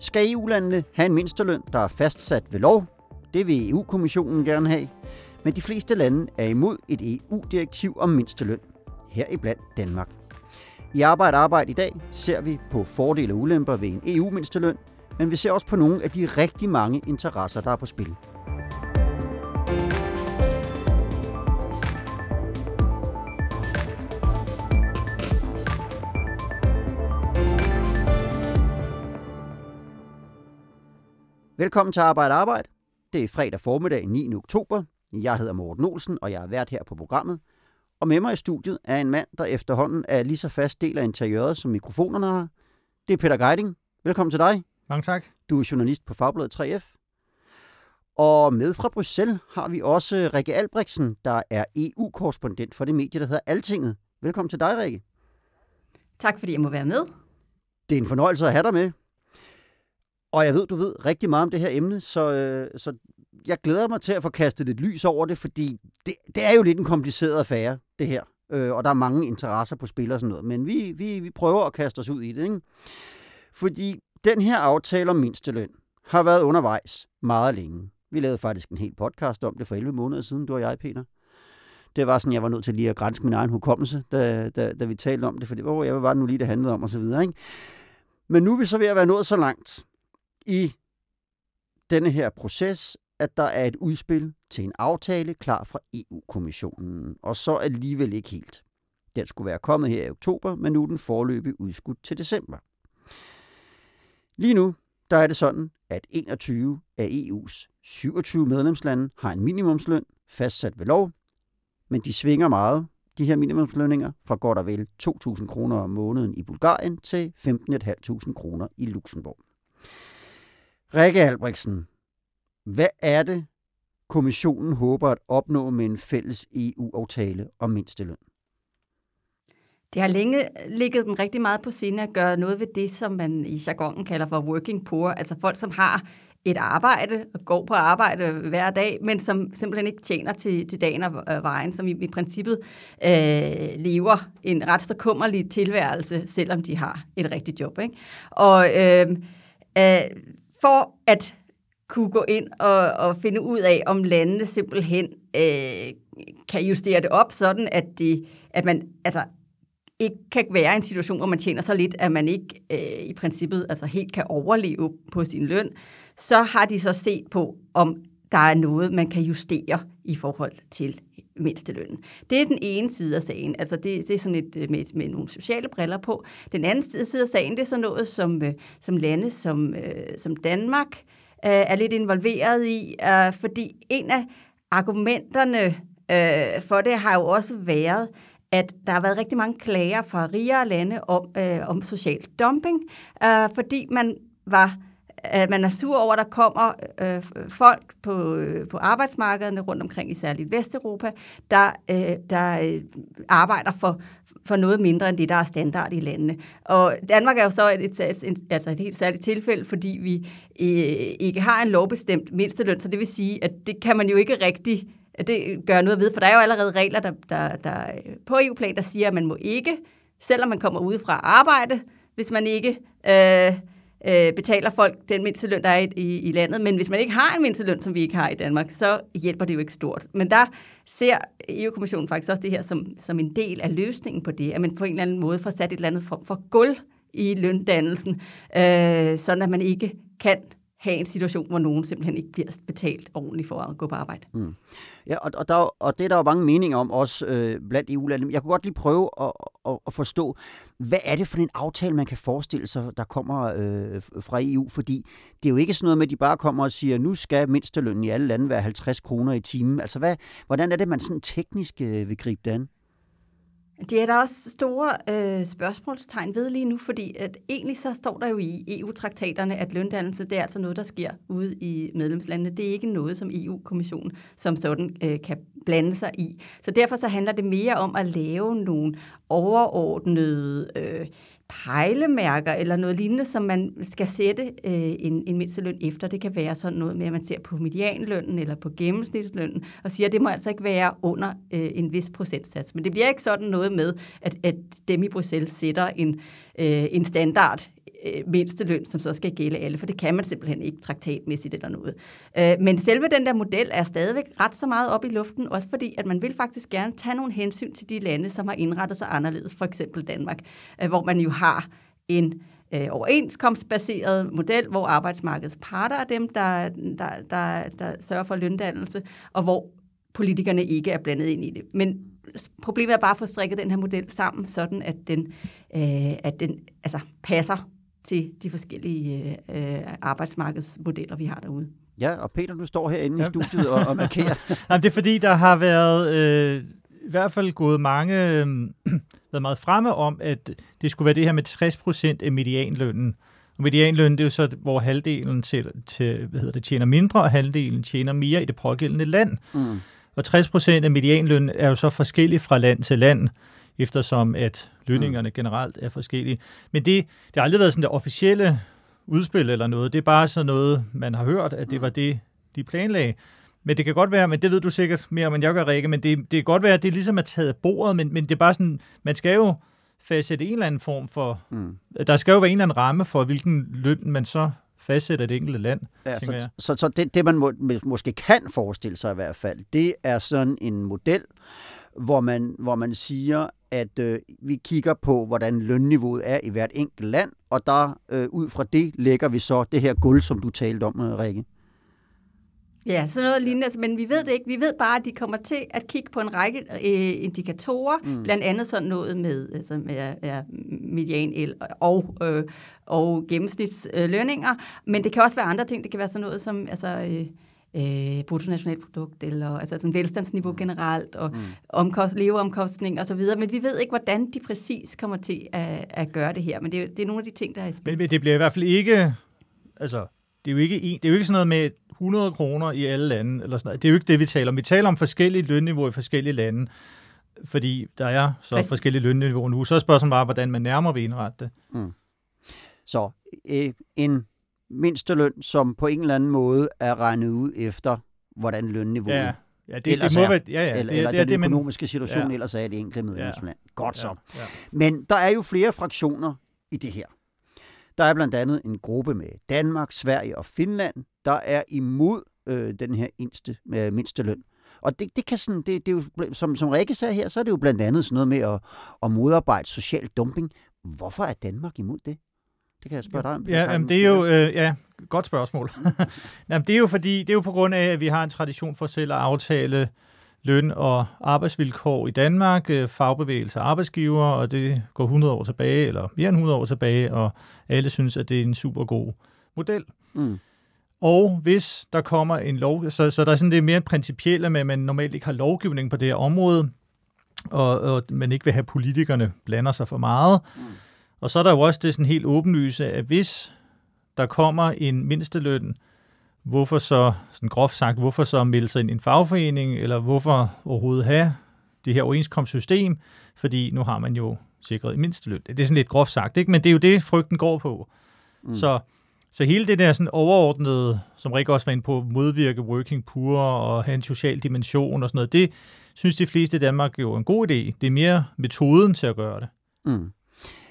Skal EU-landene have en mindsteløn, der er fastsat ved lov? Det vil EU-kommissionen gerne have. Men de fleste lande er imod et EU-direktiv om mindsteløn. Heriblandt Danmark. I Arbejde Arbejde i dag ser vi på fordele og ulemper ved en EU-mindsteløn, men vi ser også på nogle af de rigtig mange interesser, der er på spil. Velkommen til Arbejde Arbejde. Det er fredag formiddag 9. oktober. Jeg hedder Morten Olsen, og jeg er vært her på programmet. Og med mig i studiet er en mand, der efterhånden er lige så fast del af interiøret, som mikrofonerne har. Det er Peter Geiding. Velkommen til dig. Mange tak. Du er journalist på Fagbladet 3F. Og med fra Bruxelles har vi også Rikke Albrechtsen, der er EU-korrespondent for det medie, der hedder Altinget. Velkommen til dig, Rikke. Tak fordi jeg må være med. Det er en fornøjelse at have dig med. Og jeg ved, du ved rigtig meget om det her emne, så, øh, så jeg glæder mig til at få kastet lidt lys over det, fordi det, det er jo lidt en kompliceret affære, det her. Øh, og der er mange interesser på spil og sådan noget. Men vi, vi, vi prøver at kaste os ud i det, ikke? Fordi den her aftale om mindsteløn har været undervejs meget længe. Vi lavede faktisk en hel podcast om det for 11 måneder siden, du og jeg, Peter. Det var sådan, jeg var nødt til lige at grænse min egen hukommelse, da, da, da vi talte om det, for det var, jeg var nu lige, det handlede om, og så videre. Ikke? Men nu er vi så ved at være nået så langt i denne her proces, at der er et udspil til en aftale klar fra EU-kommissionen, og så alligevel ikke helt. Den skulle være kommet her i oktober, men nu er den forløbig udskudt til december. Lige nu der er det sådan, at 21 af EU's 27 medlemslande har en minimumsløn fastsat ved lov, men de svinger meget, de her minimumslønninger, fra godt og vel 2.000 kroner om måneden i Bulgarien til 15.500 kroner i Luxembourg. Rikke Albrechtsen, hvad er det, kommissionen håber at opnå med en fælles EU-aftale om mindsteløn? Det har længe ligget dem rigtig meget på sinde at gøre noget ved det, som man i jargonen kalder for working poor, altså folk, som har et arbejde og går på arbejde hver dag, men som simpelthen ikke tjener til, til dagen og øh, vejen, som i, i princippet øh, lever en ret så kummerlig tilværelse, selvom de har et rigtigt job. Ikke? Og øh, øh, for at kunne gå ind og, og finde ud af, om landene simpelthen øh, kan justere det op, sådan at, de, at man altså, ikke kan være i en situation, hvor man tjener så lidt, at man ikke øh, i princippet altså helt kan overleve på sin løn, så har de så set på, om der er noget, man kan justere i forhold til mindstelønnen. Det er den ene side af sagen. Altså det, det er sådan et øh, med, med nogle sociale briller på. Den anden side af sagen, det er sådan noget, som, øh, som lande som, øh, som Danmark er lidt involveret i, fordi en af argumenterne for det har jo også været, at der har været rigtig mange klager fra rigere lande om, øh, om social dumping, øh, fordi man var at man er sur over, at der kommer øh, folk på, øh, på arbejdsmarkederne rundt omkring, især i Vesteuropa, der, øh, der øh, arbejder for, for noget mindre end det, der er standard i landene. Og Danmark er jo så et, et, et, altså et helt særligt tilfælde, fordi vi øh, ikke har en lovbestemt mindsteløn, så det vil sige, at det kan man jo ikke rigtig det gør noget ved, for der er jo allerede regler der, der, der på EU-plan, der siger, at man må ikke, selvom man kommer udefra arbejde, hvis man ikke øh, øh, betaler folk den mindsteløn, der er i, i, i landet. Men hvis man ikke har en mindsteløn, som vi ikke har i Danmark, så hjælper det jo ikke stort. Men der ser EU-kommissionen faktisk også det her som, som en del af løsningen på det, at man på en eller anden måde får sat et eller andet form for gulv i løndannelsen, øh, sådan at man ikke kan have en situation, hvor nogen simpelthen ikke bliver betalt ordentligt for at gå på arbejde. Mm. Ja, og, og, der, og det er der jo mange meninger om, også øh, blandt EU-landene. Jeg kunne godt lige prøve at, at, at forstå, hvad er det for en aftale, man kan forestille sig, der kommer øh, fra EU? Fordi det er jo ikke sådan noget med, at de bare kommer og siger, nu skal mindstelønnen i alle lande være 50 kroner i timen. Altså, hvad, hvordan er det, man sådan teknisk øh, vil gribe det an? Det er der også store øh, spørgsmålstegn ved lige nu, fordi at egentlig så står der jo i EU-traktaterne, at løndannelse det er altså noget, der sker ude i medlemslandene. Det er ikke noget, som EU-kommissionen som sådan øh, kan blande sig i. Så derfor så handler det mere om at lave nogle overordnede øh, pejlemærker eller noget lignende, som man skal sætte øh, en, en mindsteløn efter. Det kan være sådan noget med, at man ser på medianlønnen eller på gennemsnitslønnen og siger, at det må altså ikke være under øh, en vis procentsats. Men det bliver ikke sådan noget med, at, at dem i Bruxelles sætter en, øh, en standard øh, mindsteløn, som så skal gælde alle, for det kan man simpelthen ikke traktatmæssigt eller noget. Øh, men selve den der model er stadigvæk ret så meget op i luften, også fordi, at man vil faktisk gerne tage nogle hensyn til de lande, som har indrettet sig anderledes, for eksempel Danmark, øh, hvor man jo har en øh, overenskomstbaseret model, hvor arbejdsmarkedets parter er dem, der, der, der, der sørger for løndannelse, og hvor politikerne ikke er blandet ind i det. Men problemet er bare at få strikket den her model sammen, sådan at den, øh, at den altså, passer til de forskellige øh, arbejdsmarkedsmodeller, vi har derude. Ja, og Peter, du står herinde ja. i studiet og, og markerer. Jamen, det er fordi, der har været øh, i hvert fald gået mange, øh, været meget fremme om, at det skulle være det her med 60 procent af medianlønnen. Og medianlønnen, det er jo så, hvor halvdelen til, til, hvad hedder det, tjener mindre, og halvdelen tjener mere i det pågældende land. Mm. Og 60 procent af medianlønnen er jo så forskellig fra land til land eftersom at lønningerne mm. generelt er forskellige. Men det, det har aldrig været sådan det officielle udspil eller noget. Det er bare sådan noget, man har hørt, at det mm. var det, de planlagde. Men det kan godt være, men det ved du sikkert mere om, end jeg gør, Rikke, men det, det kan godt være, at det ligesom er taget af bordet, men, men det er bare sådan, man skal jo fastsætte en eller anden form for, mm. der skal jo være en eller anden ramme for, hvilken løn man så fastsætter det enkelte land, ja, så, jeg. Så, så det, det, man må, måske kan forestille sig i hvert fald, det er sådan en model, hvor man, hvor man siger, at øh, vi kigger på, hvordan lønniveauet er i hvert enkelt land, og der øh, ud fra det lægger vi så det her guld, som du talte om, øh, Rikke. Ja, sådan noget lignende, altså, men vi ved det ikke. Vi ved bare, at de kommer til at kigge på en række øh, indikatorer, mm. blandt andet sådan noget med, altså med ja, median og, øh, og gennemsnitslønninger, men det kan også være andre ting. Det kan være sådan noget som, altså... Øh, øh, bruttonationalprodukt, eller altså sådan velstandsniveau mm. generelt, og mm. omkost, leveomkostning osv., men vi ved ikke, hvordan de præcis kommer til at, at gøre det her, men det, det er nogle af de ting, der er i spil. Men det bliver i hvert fald ikke, altså, det er jo ikke, det er jo ikke sådan noget med 100 kroner i alle lande, eller sådan noget. det er jo ikke det, vi taler om. Vi taler om forskellige lønniveauer i forskellige lande, fordi der er så Præcis. forskellige lønniveauer nu. Så er spørgsmålet bare, hvordan man nærmere vil indrette det. Mm. Så øh, en mindsteløn, som på en eller anden måde er regnet ud efter, hvordan lønniveauet ja. Ja, det, ellers det må er, være, ja, ja, eller, det, eller det, den det, økonomiske situation ja. ellers er i det enkelte medlemsland. Ja. Godt så. Ja, ja. Men der er jo flere fraktioner i det her. Der er blandt andet en gruppe med Danmark, Sverige og Finland, der er imod øh, den her indste, øh, mindste løn. Og det, det kan sådan, det, det er jo, som, som Rikke sagde her, så er det jo blandt andet sådan noget med at, at modarbejde social dumping. Hvorfor er Danmark imod det? Det kan jeg spørge dig om. Ja, jamen, det er jo, øh, ja, godt spørgsmål. jamen, det er jo fordi, det er jo på grund af, at vi har en tradition for selv at aftale løn- og arbejdsvilkår i Danmark, øh, fagbevægelse og arbejdsgiver, og det går 100 år tilbage, eller mere end 100 år tilbage, og alle synes, at det er en super god model. Mm. Og hvis der kommer en lov, så, så der er sådan det mere principielle med, at man normalt ikke har lovgivning på det her område, og, og man ikke vil have politikerne blander sig for meget. Mm og så er der jo også det sådan helt åbenlyse, at hvis der kommer en mindsteløn, hvorfor så, sådan groft sagt, hvorfor så melde sig ind i en fagforening, eller hvorfor overhovedet have det her overenskomstsystem, fordi nu har man jo sikret en mindsteløn. Det er sådan lidt groft sagt, ikke? men det er jo det, frygten går på. Mm. Så, så hele det der sådan overordnede, som Rik også var inde på, modvirke working poor og have en social dimension og sådan noget, det synes de fleste i Danmark jo er en god idé. Det er mere metoden til at gøre det. Mm.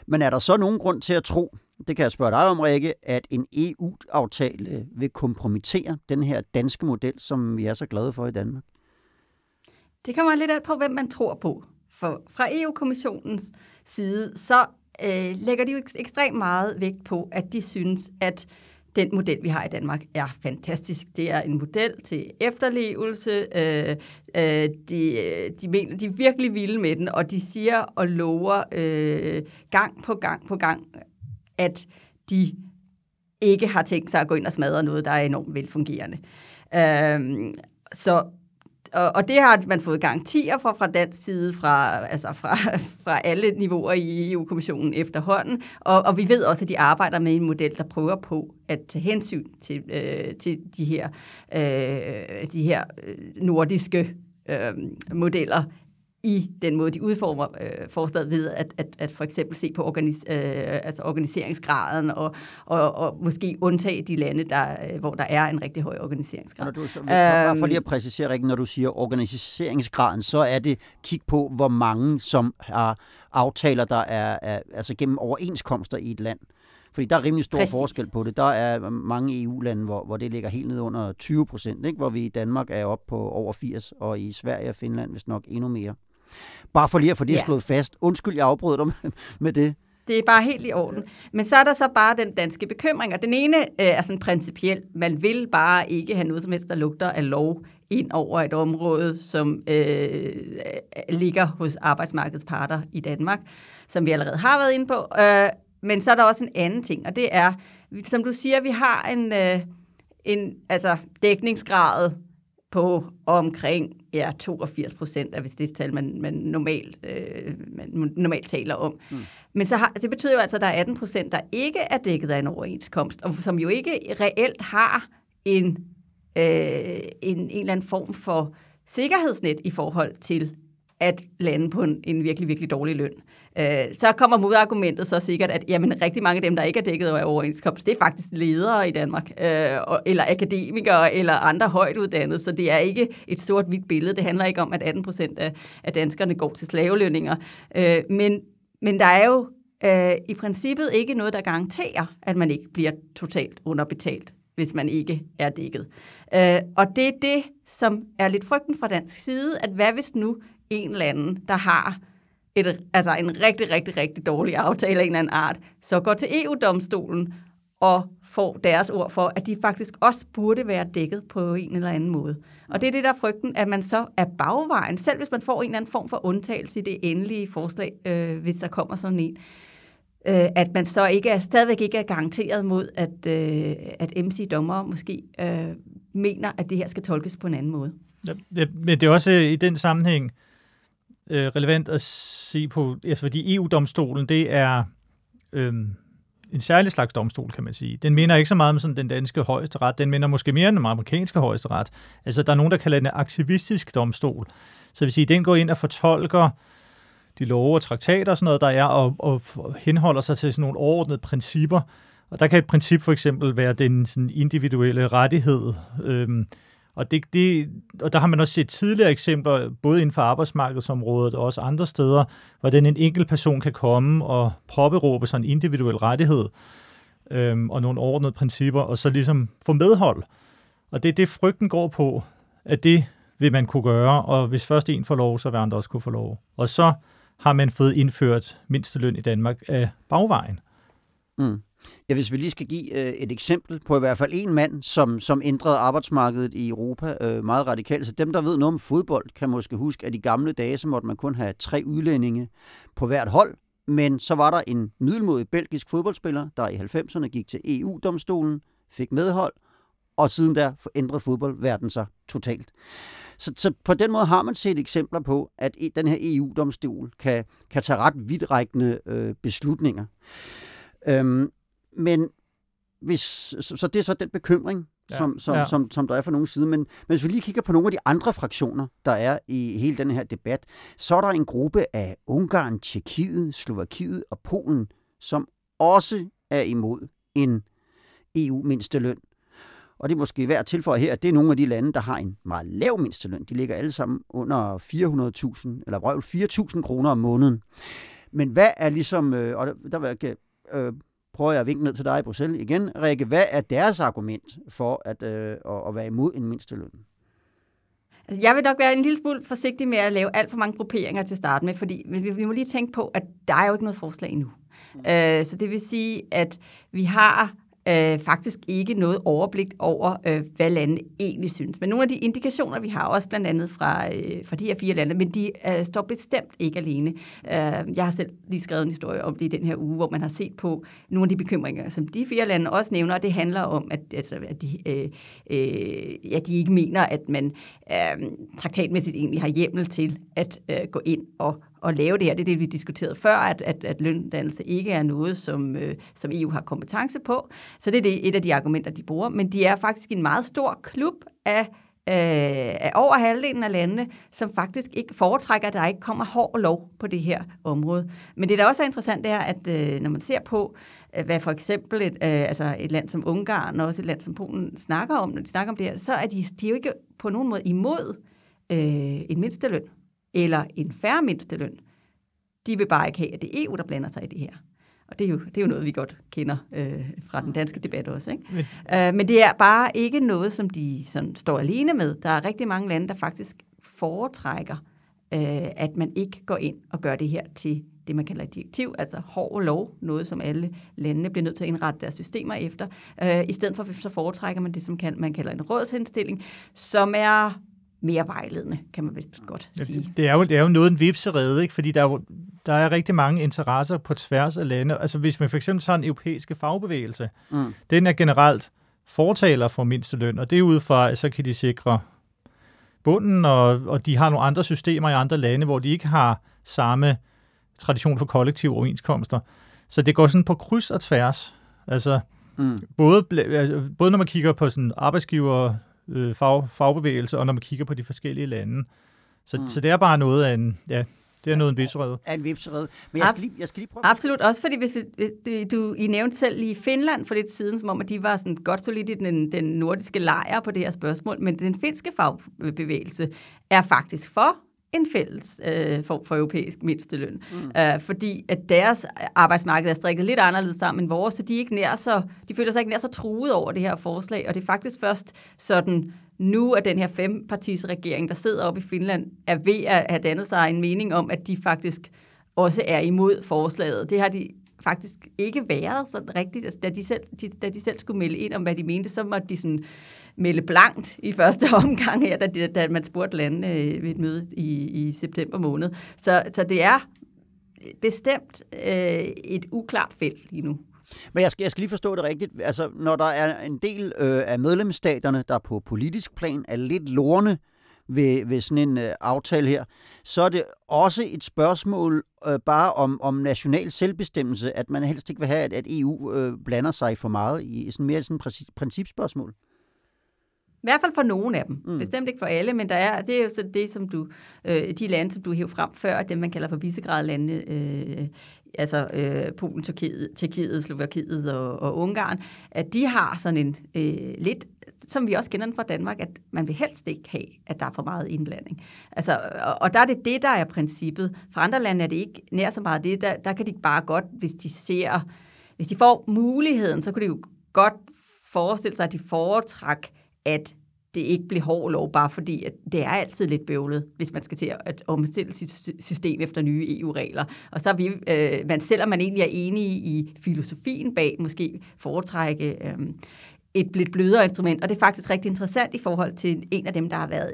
Men er der så nogen grund til at tro, det kan jeg spørge dig om, Rikke, at en EU-aftale øh, vil kompromittere den her danske model, som vi er så glade for i Danmark? Det kommer lidt alt på, hvem man tror på. For fra EU-kommissionens side, så øh, lægger de jo ekstremt meget vægt på, at de synes, at den model, vi har i Danmark, er fantastisk. Det er en model til efterlevelse. Øh, øh, de, de mener, de er virkelig vilde med den, og de siger og lover øh, gang på gang på gang, at de ikke har tænkt sig at gå ind og smadre noget, der er enormt velfungerende. Øh, så og, og det har man fået garantier for fra dansk side, fra, altså fra, fra alle niveauer i EU-kommissionen efterhånden. Og, og vi ved også, at de arbejder med en model, der prøver på at tage hensyn til, øh, til de her, øh, de her øh, nordiske øh, modeller i den måde, de udformer øh, forslaget ved at, at, at for eksempel se på organis, øh, altså organiseringsgraden og, og, og måske undtage de lande, der, øh, hvor der er en rigtig høj organiseringsgrad. Når du, så, bare for lige at præcisere, Rikke, når du siger organiseringsgraden, så er det kig på, hvor mange som har aftaler, der er, er altså gennem overenskomster i et land. Fordi der er rimelig stor Præcis. forskel på det. Der er mange EU-lande, hvor, hvor det ligger helt ned under 20 procent, hvor vi i Danmark er oppe på over 80, og i Sverige og Finland hvis nok endnu mere. Bare for lige at få det ja. slået fast. Undskyld, jeg afbrød dig med det. Det er bare helt i orden. Men så er der så bare den danske bekymring, og den ene øh, er sådan principiel. Man vil bare ikke have noget som helst, der lugter af lov ind over et område, som øh, ligger hos arbejdsmarkedets parter i Danmark, som vi allerede har været inde på. Øh, men så er der også en anden ting, og det er, som du siger, vi har en, øh, en altså dækningsgrad på omkring ja, 82 procent, hvis det er tal, man, man, normalt, øh, man normalt taler om. Mm. Men så har, det betyder jo altså, at der er 18 procent, der ikke er dækket af en overenskomst, og som jo ikke reelt har en, øh, en, en eller anden form for sikkerhedsnet i forhold til at lande på en, en virkelig, virkelig dårlig løn. Øh, så kommer modargumentet så sikkert, at jamen, rigtig mange af dem, der ikke er dækket af overenskomst, det er faktisk ledere i Danmark, øh, eller akademikere, eller andre højt uddannede, så det er ikke et sort-hvidt billede. Det handler ikke om, at 18 procent af, af danskerne går til slavelønninger. Øh, men, men der er jo øh, i princippet ikke noget, der garanterer, at man ikke bliver totalt underbetalt hvis man ikke er dækket. Øh, og det er det, som er lidt frygten fra dansk side, at hvad hvis nu en eller anden, der har et, altså en rigtig, rigtig, rigtig dårlig aftale af en eller anden art, så går til EU-domstolen og får deres ord for, at de faktisk også burde være dækket på en eller anden måde. Og det er det, der er frygten, at man så er bagvejen, selv hvis man får en eller anden form for undtagelse i det endelige forslag, øh, hvis der kommer sådan en, øh, at man så ikke er, stadigvæk ikke er garanteret mod, at, øh, at MC-dommere måske øh, mener, at det her skal tolkes på en anden måde. Ja, men det er også i den sammenhæng, øh, Øh, relevant at se på, altså fordi EU-domstolen, det er øh, en særlig slags domstol, kan man sige. Den minder ikke så meget om sådan den danske højesteret, den minder måske mere om den amerikanske højesteret. Altså, der er nogen, der kalder den en aktivistisk domstol. Så vil sige, den går ind og fortolker de love og traktater og sådan noget, der er, og, og henholder sig til sådan nogle overordnede principper. Og der kan et princip for eksempel være den sådan individuelle rettighed, øh, og, det, det, og der har man også set tidligere eksempler, både inden for arbejdsmarkedsområdet og også andre steder, hvordan en enkelt person kan komme og påberåbe sig en individuel rettighed øhm, og nogle ordnede principper, og så ligesom få medhold. Og det er det, frygten går på, at det vil man kunne gøre, og hvis først en får lov, så vil andre også kunne få lov. Og så har man fået indført mindsteløn i Danmark af bagvejen. Mm. Ja, hvis vi lige skal give øh, et eksempel på i hvert fald en mand, som, som ændrede arbejdsmarkedet i Europa øh, meget radikalt. Så dem, der ved noget om fodbold, kan måske huske, at i gamle dage, så måtte man kun have tre udlændinge på hvert hold. Men så var der en middelmodig belgisk fodboldspiller, der i 90'erne gik til EU-domstolen, fik medhold, og siden der ændrede fodboldverdenen sig totalt. Så, så på den måde har man set eksempler på, at e, den her EU-domstol kan, kan tage ret vidtrækkende øh, beslutninger. Øhm, men hvis, så, så det er så den bekymring, ja. som, som, ja. som, som der er fra nogen side. Men, men hvis vi lige kigger på nogle af de andre fraktioner, der er i hele den her debat, så er der en gruppe af Ungarn, Tjekkiet, Slovakiet og Polen, som også er imod en EU-mindsteløn. Og det er måske værd at tilføje her, at det er nogle af de lande, der har en meget lav mindsteløn. De ligger alle sammen under 400.000, eller røv 4.000 kroner om måneden. Men hvad er ligesom, øh, og der, der vil jeg øh, prøver jeg at vinke ned til dig i Bruxelles igen. Rikke, hvad er deres argument for at, øh, at være imod en mindsteløn? Altså, jeg vil nok være en lille smule forsigtig med at lave alt for mange grupperinger til start med, fordi vi, vi må lige tænke på, at der er jo ikke noget forslag endnu. Mm. Øh, så det vil sige, at vi har øh, faktisk ikke noget overblik over, øh, hvad landene egentlig synes. Men nogle af de indikationer, vi har også blandt andet fra, øh, fra de her fire lande, men de øh, står bestemt ikke alene. Øh, jeg har selv lige skrevet en historie om det i den her uge, hvor man har set på nogle af de bekymringer, som de fire lande også nævner, og det handler om, at, altså, at de, øh, øh, ja, de ikke mener, at man øh, traktatmæssigt egentlig har hjemmel til at øh, gå ind og at lave det her. Det er det, vi diskuterede før, at, at, at løndannelse ikke er noget, som, øh, som EU har kompetence på. Så det er det, et af de argumenter, de bruger. Men de er faktisk en meget stor klub af øh, af over halvdelen af landene, som faktisk ikke foretrækker, at der ikke kommer hård lov på det her område. Men det, der også er interessant, det er, at øh, når man ser på, øh, hvad for eksempel et, øh, altså et land som Ungarn og også et land som Polen snakker om, når de snakker om det her, så er de, de er jo ikke på nogen måde imod øh, en mindsteløn eller en færre mindsteløn. De vil bare ikke have, at det er EU, der blander sig i det her. Og det er jo, det er jo noget, vi godt kender øh, fra den danske debat også. Ikke? Men, øh, men det er bare ikke noget, som de sådan, står alene med. Der er rigtig mange lande, der faktisk foretrækker, øh, at man ikke går ind og gør det her til det, man kalder et direktiv, altså hård lov, noget som alle landene bliver nødt til at indrette deres systemer efter. Øh, I stedet for, så foretrækker man det, som kan, man kalder en rådshenstilling, som er mere vejledende, kan man vist godt sige. Ja, det, er jo, det er jo noget en vipserede, ikke? fordi der er, jo, der er rigtig mange interesser på tværs af lande. Altså hvis man for eksempel tager en europæiske fagbevægelse, mm. den er generelt fortaler for mindsteløn, og det er ud fra, at så kan de sikre bunden, og, og de har nogle andre systemer i andre lande, hvor de ikke har samme tradition for kollektive overenskomster. Så det går sådan på kryds og tværs. Altså, mm. både, altså, både når man kigger på sådan arbejdsgiver øh, fag, fagbevægelse, og når man kigger på de forskellige lande. Så, mm. så det er bare noget af en, ja, det er noget en vipserede. Af en vipserede. Men jeg skal, lige, jeg skal lige prøve... Absolut, også fordi hvis vi, du, I nævnte selv lige Finland for lidt siden, som om at de var sådan godt solid i den, den nordiske lejr på det her spørgsmål, men den finske fagbevægelse er faktisk for en fælles øh, form for europæisk mindsteløn. Mm. Øh, fordi at deres arbejdsmarked er strikket lidt anderledes sammen end vores, så de, er ikke nær så, de føler sig ikke nær så truet over det her forslag, og det er faktisk først sådan nu, at den her fempartis regering, der sidder oppe i Finland, er ved at have dannet sig en mening om, at de faktisk også er imod forslaget. Det har de faktisk ikke været sådan rigtigt. Altså, da, de selv, de, da de selv skulle melde ind om, hvad de mente, så måtte de sådan melde blankt i første omgang her, da, de, da man spurgte landene øh, ved et møde i, i september måned. Så, så det er bestemt øh, et uklart felt lige nu. Men jeg skal, jeg skal lige forstå det rigtigt. Altså, når der er en del øh, af medlemsstaterne, der på politisk plan er lidt lorne ved, ved sådan en øh, aftale her, så er det også et spørgsmål øh, bare om, om national selvbestemmelse, at man helst ikke vil have, at, at EU øh, blander sig for meget i sådan mere sådan et principspørgsmål. I hvert fald for nogle af dem. Mm. Bestemt ikke for alle, men der er, det er jo så det, som du, øh, de lande, som du hævde frem før, dem man kalder for visegradlande, øh, altså øh, Polen, Tyrkiet, Tyrkiet, Slovakiet og, og Ungarn, at de har sådan en øh, lidt som vi også kender den fra Danmark, at man vil helst ikke have, at der er for meget indblanding. Altså, og, og der er det det, der er princippet. For andre lande er det ikke nær så meget det. Der, der kan de bare godt, hvis de ser, hvis de får muligheden, så kunne de jo godt forestille sig, at de foretræk, at det ikke bliver hård lov, bare fordi at det er altid lidt bøvlet, hvis man skal til at omstille sit system efter nye EU-regler. Og så er vi, øh, man, selvom man egentlig er enige i filosofien bag, måske foretrække øh, et lidt blødere instrument, og det er faktisk rigtig interessant i forhold til en af dem, der har været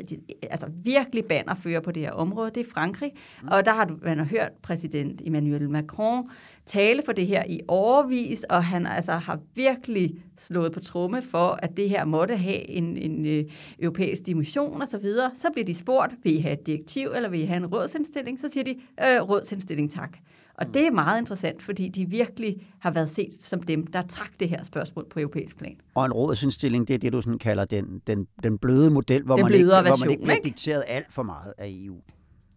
altså virkelig bannerfører på det her område, det er Frankrig, mm. og der har du, man har hørt præsident Emmanuel Macron tale for det her i overvis, og han altså har virkelig slået på tromme for, at det her måtte have en, en øh, europæisk dimension og så videre. Så bliver de spurgt, vil I have et direktiv, eller vil I have en rådsindstilling? Så siger de, øh, rådsindstilling tak. Og det er meget interessant, fordi de virkelig har været set som dem, der trak det her spørgsmål på europæisk plan. Og en rådsindstilling, det er det, du sådan kalder den, den, den bløde model, hvor, den man ikke, version, hvor man ikke bliver dikteret alt for meget af EU.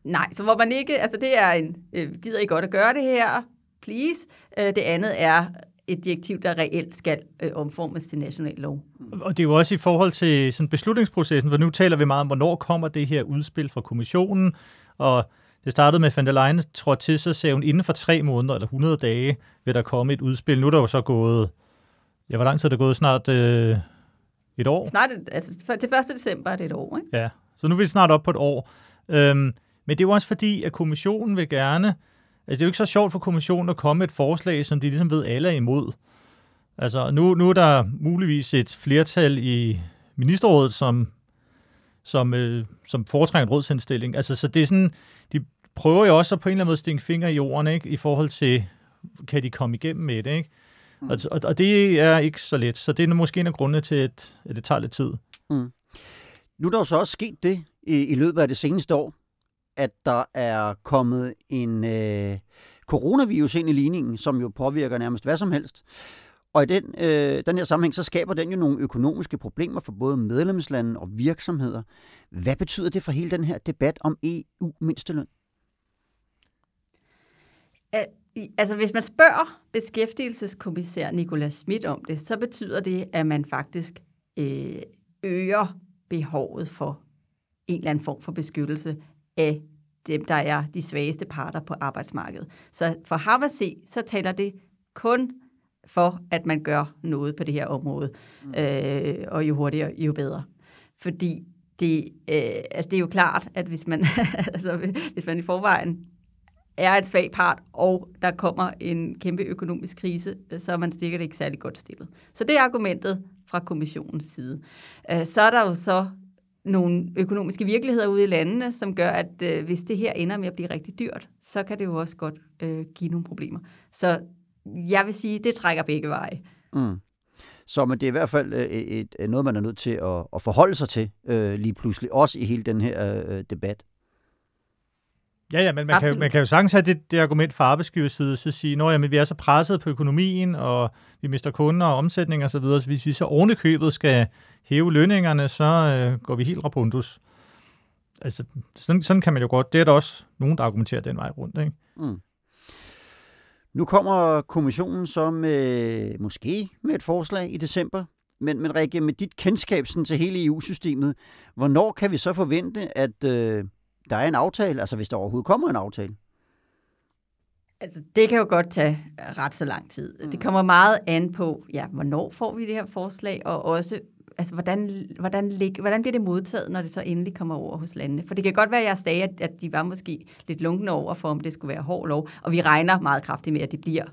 Nej, så hvor man ikke, altså det er en, øh, gider I godt at gøre det her, please. Øh, det andet er et direktiv, der reelt skal øh, omformes til national lov. Og det er jo også i forhold til sådan beslutningsprocessen, for nu taler vi meget om, hvornår kommer det her udspil fra kommissionen, og det startede med, at van der Leyen trådte til, så sagde hun, inden for tre måneder eller 100 dage vil der komme et udspil. Nu er der jo så gået, ja, hvor lang tid er det gået? Snart øh, et år? Snart, altså til 1. december er det et år, ikke? Ja, så nu er vi snart op på et år. Øhm, men det er jo også fordi, at kommissionen vil gerne, altså det er jo ikke så sjovt for kommissionen at komme med et forslag, som de ligesom ved alle er imod. Altså nu, nu er der muligvis et flertal i ministerrådet, som som, øh, som foretrænger en rådsindstilling. Altså, så det er sådan, de prøver jo også at på en eller anden måde stinke fingre i jorden, ikke? i forhold til, kan de komme igennem med det, ikke? Mm. Og, og, og det er ikke så let, så det er måske en af grundene til, at, at det tager lidt tid. Mm. Nu er der jo så også sket det i, i løbet af det seneste år, at der er kommet en øh, coronavirus ind i ligningen, som jo påvirker nærmest hvad som helst. Og i den, øh, den her sammenhæng, så skaber den jo nogle økonomiske problemer for både medlemslande og virksomheder. Hvad betyder det for hele den her debat om EU-mindsteløn? Altså, hvis man spørger beskæftigelseskommissær Nicolas Schmidt om det, så betyder det, at man faktisk øh, øger behovet for en eller anden form for beskyttelse af dem, der er de svageste parter på arbejdsmarkedet. Så for ham at se, så taler det kun for, at man gør noget på det her område, mm. øh, og jo hurtigere, jo bedre. Fordi det, øh, altså det er jo klart, at hvis man, altså, hvis man i forvejen er et svag part, og der kommer en kæmpe økonomisk krise, øh, så er man sikkert ikke særlig godt stillet. Så det er argumentet fra kommissionens side. Øh, så er der jo så nogle økonomiske virkeligheder ude i landene, som gør, at øh, hvis det her ender med at blive rigtig dyrt, så kan det jo også godt øh, give nogle problemer. Så jeg vil sige, det trækker begge veje. Mm. Så men det er i hvert fald øh, et, et, noget, man er nødt til at, at forholde sig til øh, lige pludselig, også i hele den her øh, debat. Ja, ja, men man kan, man kan jo sagtens have det, det argument fra arbejdsgivers side, så sige, at vi er så presset på økonomien, og vi mister kunder og omsætning osv., så, videre, så hvis vi så oven købet skal hæve lønningerne, så øh, går vi helt rapundus. Altså, sådan, sådan kan man jo godt. Det er der også nogen, der argumenterer den vej rundt, ikke? Mm. Nu kommer kommissionen så med, måske med et forslag i december. Men, men Rikke, med dit kendskab sådan, til hele EU-systemet, hvornår kan vi så forvente, at øh, der er en aftale, altså hvis der overhovedet kommer en aftale? Altså, det kan jo godt tage ret så lang tid. Mm. Det kommer meget an på, ja, hvornår får vi det her forslag, og også, altså, hvordan, hvordan, hvordan bliver det modtaget, når det så endelig kommer over hos landene? For det kan godt være, at jeg sagde, at, at de var måske lidt lunkne over for, om det skulle være hård lov, og vi regner meget kraftigt med, at det bliver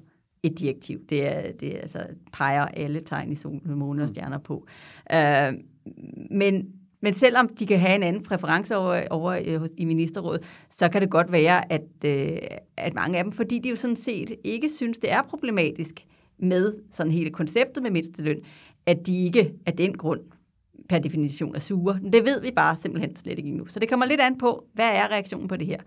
et direktiv. Det, er, det er, altså, peger alle tegn i solen med måne og stjerner på. Uh, men men selvom de kan have en anden præference over, over øh, i ministerrådet, så kan det godt være, at, øh, at mange af dem, fordi de jo sådan set ikke synes, det er problematisk med sådan hele konceptet med mindsteløn, at de ikke af den grund per definition er sure. Det ved vi bare simpelthen slet ikke endnu. Så det kommer lidt an på, hvad er reaktionen på det her.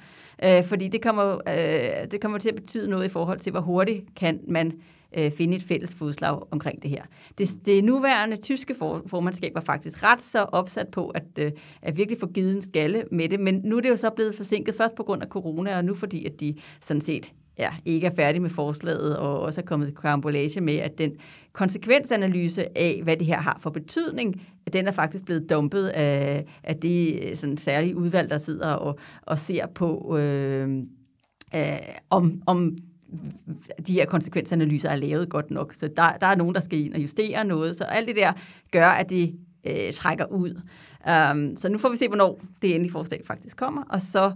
Øh, fordi det kommer, øh, det kommer til at betyde noget i forhold til, hvor hurtigt kan man øh, finde et fælles fodslag omkring det her. Det, det nuværende tyske for, formandskab var faktisk ret så opsat på at, øh, at virkelig få givet en skalle med det, men nu er det jo så blevet forsinket først på grund af corona, og nu fordi at de sådan set ja, ikke er færdige med forslaget, og også er kommet karambolage med, at den konsekvensanalyse af, hvad det her har for betydning, den er faktisk blevet dumpet af, af det øh, sådan særlige udvalg, der sidder og, og ser på, øh, øh, om, om de her konsekvensanalyser er lavet godt nok. Så der, der er nogen, der skal ind og justere noget. Så alt det der gør, at det øh, trækker ud. Um, så nu får vi se, hvornår det endelige forslag faktisk kommer. Og så,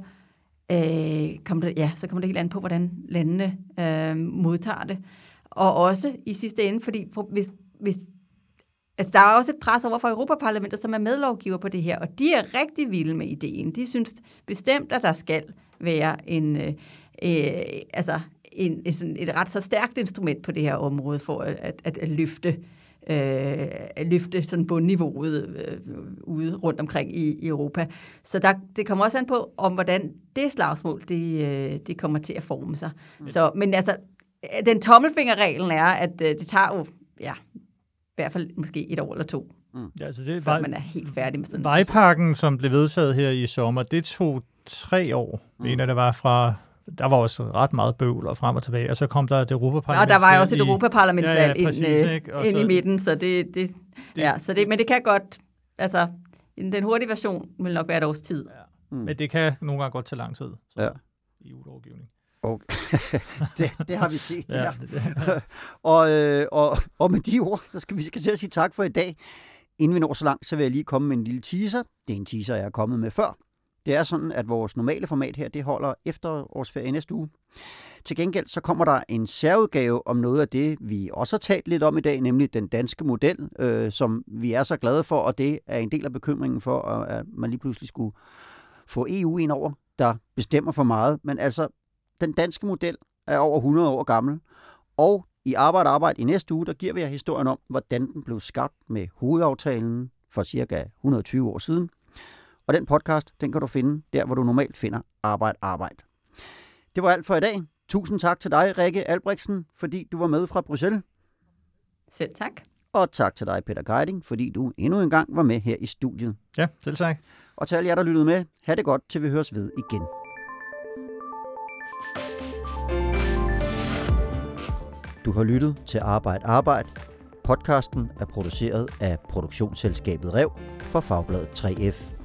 øh, kommer det, ja, så kommer det helt an på, hvordan landene øh, modtager det. Og også i sidste ende, fordi hvis, hvis Altså, der er også et pres over for Europaparlamentet, som er medlovgiver på det her, og de er rigtig vilde med ideen. De synes bestemt, at der skal være en, øh, øh, altså en, et, et ret så stærkt instrument på det her område for at, at, at løfte øh, at løfte sådan bundniveauet øh, ude rundt omkring i, i Europa. Så der, det kommer også an på, om hvordan det slagsmål, det, øh, det kommer til at forme sig. Mm. Så, men altså, den tommelfingerreglen er, at øh, det tager jo, ja, i hvert fald måske et år eller to, mm. ja, altså det, før man er helt færdig med sådan Vejpakken, som blev vedtaget her i sommer, det tog tre år, mm. mener det var fra der var også ret meget bøvl og frem og tilbage, og så kom der et Europaparlamentsvalg. Og der var også et Europaparlamentsvalg ja, ja, præcis, ind, øh, ind i midten, så det, det, det, ja, så det, men det kan godt, altså, den hurtige version vil nok være et års tid. Ja. Mm. Men det kan nogle gange godt tage lang tid. Så. Ja. EU-lovgivning. Okay. det, det har vi set. ja. ja. og, øh, og, og med de ord, så skal vi skal til at sige tak for i dag. Inden vi når så langt, så vil jeg lige komme med en lille teaser. Det er en teaser, jeg er kommet med før. Det er sådan, at vores normale format her, det holder efterårsferie næste uge. Til gengæld så kommer der en særudgave om noget af det, vi også har talt lidt om i dag, nemlig den danske model, øh, som vi er så glade for, og det er en del af bekymringen for, at man lige pludselig skulle få EU ind over, der bestemmer for meget. Men altså, den danske model er over 100 år gammel, og i Arbejde Arbejde i næste uge, der giver vi jer historien om, hvordan den blev skabt med hovedaftalen for cirka 120 år siden, og den podcast, den kan du finde der, hvor du normalt finder Arbejde Arbejde. Det var alt for i dag. Tusind tak til dig, Rikke Albrechtsen, fordi du var med fra Bruxelles. Selv tak. Og tak til dig, Peter Geiding, fordi du endnu en gang var med her i studiet. Ja, selv tak. Og til alle jer, der lyttede med, ha' det godt, til vi høres ved igen. Du har lyttet til Arbejde Arbejde. Podcasten er produceret af produktionsselskabet Rev for Fagbladet 3F.